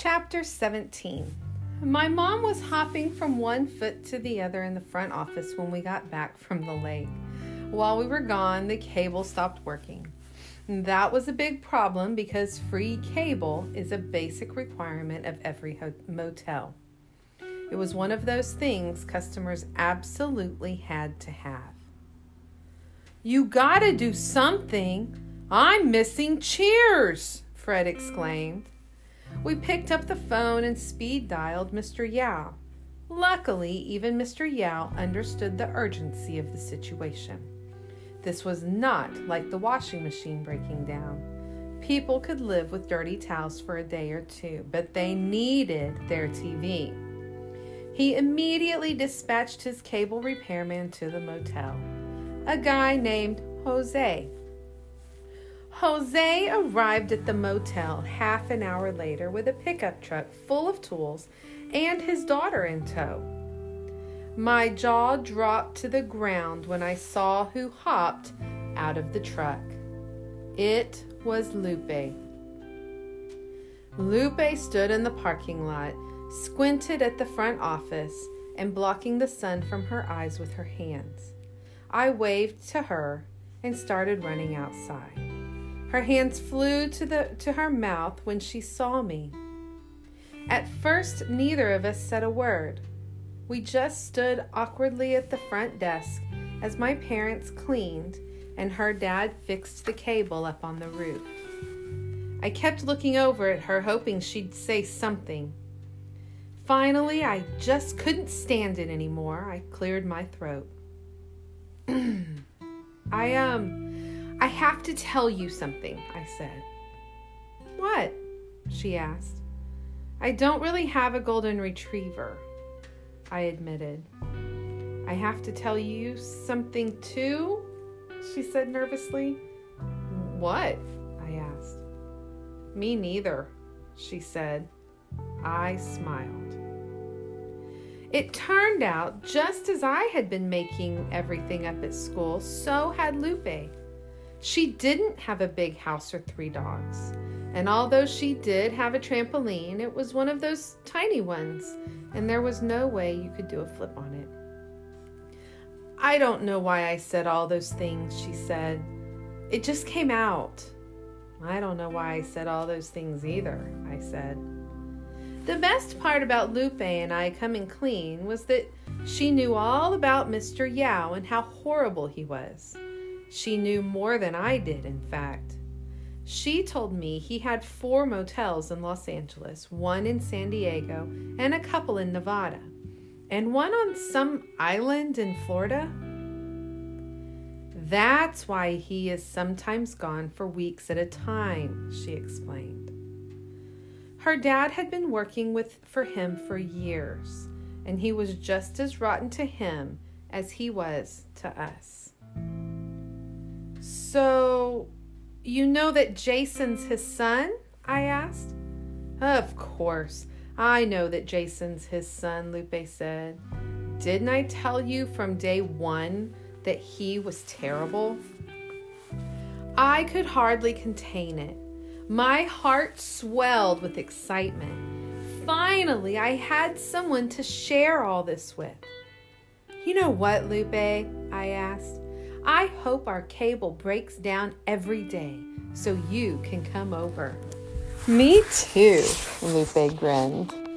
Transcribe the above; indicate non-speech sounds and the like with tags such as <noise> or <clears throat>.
Chapter 17 My mom was hopping from one foot to the other in the front office when we got back from the lake. While we were gone, the cable stopped working. That was a big problem because free cable is a basic requirement of every ho- motel. It was one of those things customers absolutely had to have. You gotta do something. I'm missing cheers, Fred exclaimed. We picked up the phone and speed dialed Mr. Yao. Luckily, even Mr. Yao understood the urgency of the situation. This was not like the washing machine breaking down. People could live with dirty towels for a day or two, but they needed their TV. He immediately dispatched his cable repairman to the motel, a guy named Jose. Jose arrived at the motel half an hour later with a pickup truck full of tools and his daughter in tow. My jaw dropped to the ground when I saw who hopped out of the truck. It was Lupe. Lupe stood in the parking lot, squinted at the front office, and blocking the sun from her eyes with her hands. I waved to her and started running outside. Her hands flew to, the, to her mouth when she saw me. At first, neither of us said a word. We just stood awkwardly at the front desk as my parents cleaned and her dad fixed the cable up on the roof. I kept looking over at her, hoping she'd say something. Finally, I just couldn't stand it anymore. I cleared my throat. <clears throat> I, um, I have to tell you something, I said. What? she asked. I don't really have a golden retriever. I admitted. I have to tell you something too? She said nervously. What? I asked. Me neither, she said. I smiled. It turned out just as I had been making everything up at school, so had Lupe. She didn't have a big house or three dogs. And although she did have a trampoline, it was one of those tiny ones, and there was no way you could do a flip on it. I don't know why I said all those things, she said. It just came out. I don't know why I said all those things either, I said. The best part about Lupe and I coming clean was that she knew all about Mr. Yao and how horrible he was. She knew more than I did, in fact. She told me he had four motels in Los Angeles, one in San Diego, and a couple in Nevada, and one on some island in Florida. That's why he is sometimes gone for weeks at a time, she explained. Her dad had been working with for him for years, and he was just as rotten to him as he was to us. So, you know that Jason's his son? I asked. Of course. I know that Jason's his son, Lupe said. Didn't I tell you from day one that he was terrible? I could hardly contain it. My heart swelled with excitement. Finally, I had someone to share all this with. You know what, Lupe? I asked. I hope our cable breaks down every day so you can come over. Me too, Lupe grinned.